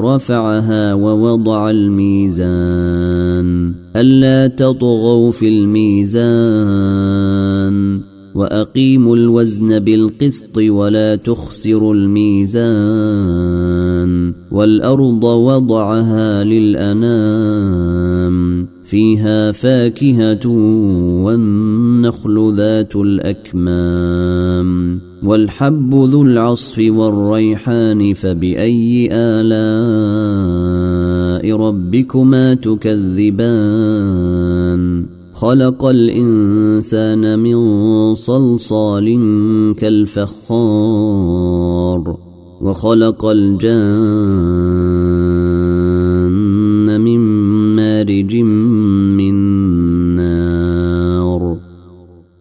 رفعها ووضع الميزان. ألا تطغوا في الميزان. وأقيموا الوزن بالقسط ولا تخسروا الميزان. والأرض وضعها للأنام. فيها فاكهة والنخل ذات الأكمام والحب ذو العصف والريحان فبأي آلاء ربكما تكذبان؟ خلق الإنسان من صلصال كالفخار وخلق الجان من مارج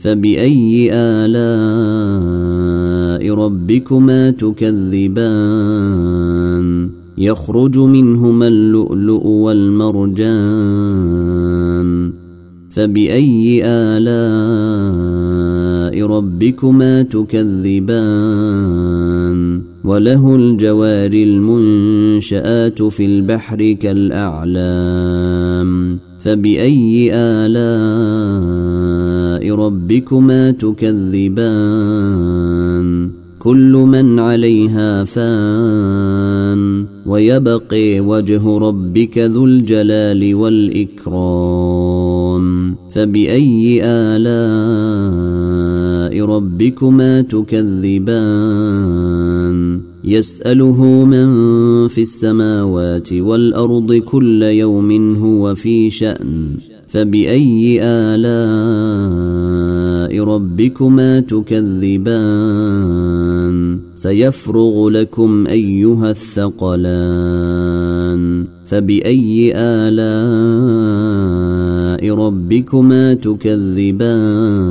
فبأي آلاء ربكما تكذبان؟ يخرج منهما اللؤلؤ والمرجان. فبأي آلاء ربكما تكذبان؟ وله الجوار المنشآت في البحر كالأعلام. فبأي آلاء ربكما تكذبان؟ كل من عليها فان ويبقي وجه ربك ذو الجلال والإكرام. فبأي آلاء ربكما تكذبان؟ يسأله من في السماوات والأرض كل يوم هو في شأن فبأي آلاء ربكما تكذبان؟ سيفرغ لكم أيها الثقلان فبأي آلاء ربكما تكذبان؟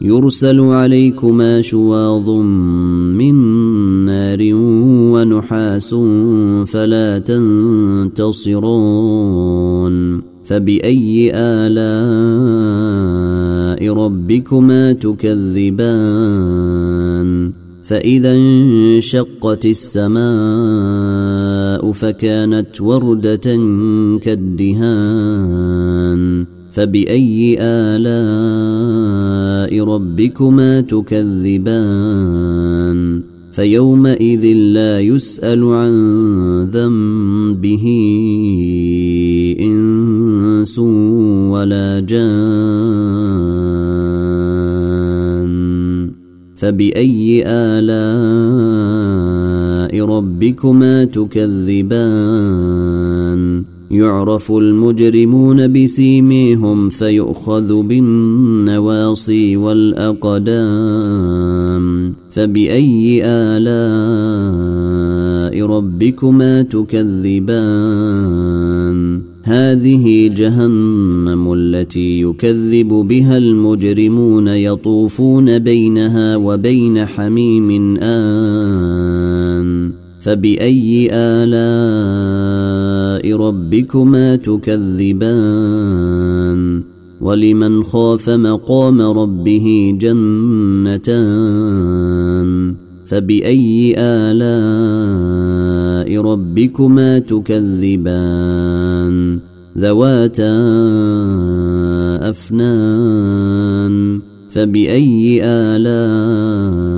يرسل عليكما شواظ من نار ونحاس فلا تنتصرون. فبأي آلاء ربكما تكذبان؟ فإذا انشقت السماء فكانت وردة كالدهان. فبأي آلاء ربكما تكذبان؟ فيومئذ لا يسأل عن ذنبه إنس ولا جان. فبأي آلاء ربكما تكذبان؟ يعرف المجرمون بسيميهم فيؤخذ بالنواصي والأقدام. فبأي آلاء ربكما تكذبان؟ هذه جهنم التي يكذب بها المجرمون يطوفون بينها وبين حميم آن. فبأي آلاء ربكما تكذبان؟ ولمن خاف مقام ربه جنتان؟ فبأي آلاء ربكما تكذبان؟ ذواتا أفنان؟ فبأي آلاء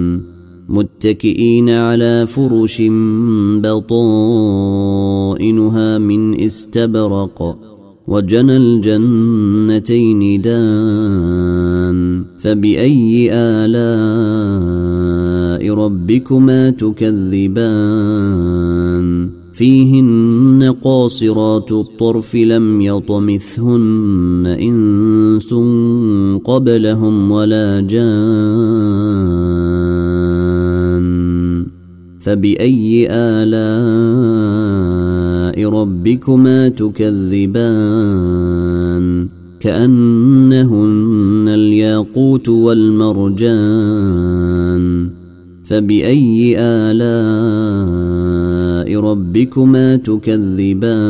متكئين على فرش بطائنها من استبرق وجنى الجنتين دان فبأي آلاء ربكما تكذبان؟ فيهن قاصرات الطرف لم يطمثهن إنس قبلهم ولا جان فبأي آلاء ربكما تكذبان؟ كأنهن الياقوت والمرجان. فبأي آلاء ربكما تكذبان؟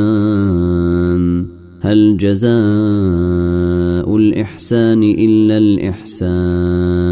هل جزاء الإحسان إلا الإحسان؟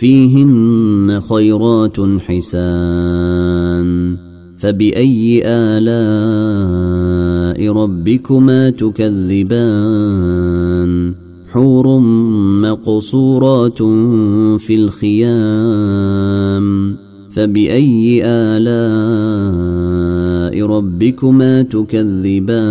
فيهن خيرات حسان. فبأي آلاء ربكما تكذبان؟ حور مقصورات في الخيام. فبأي آلاء ربكما تكذبان؟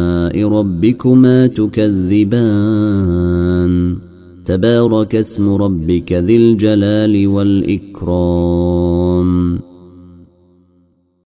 ربكما تكذبان. تبارك اسم ربك ذي الجلال والإكرام.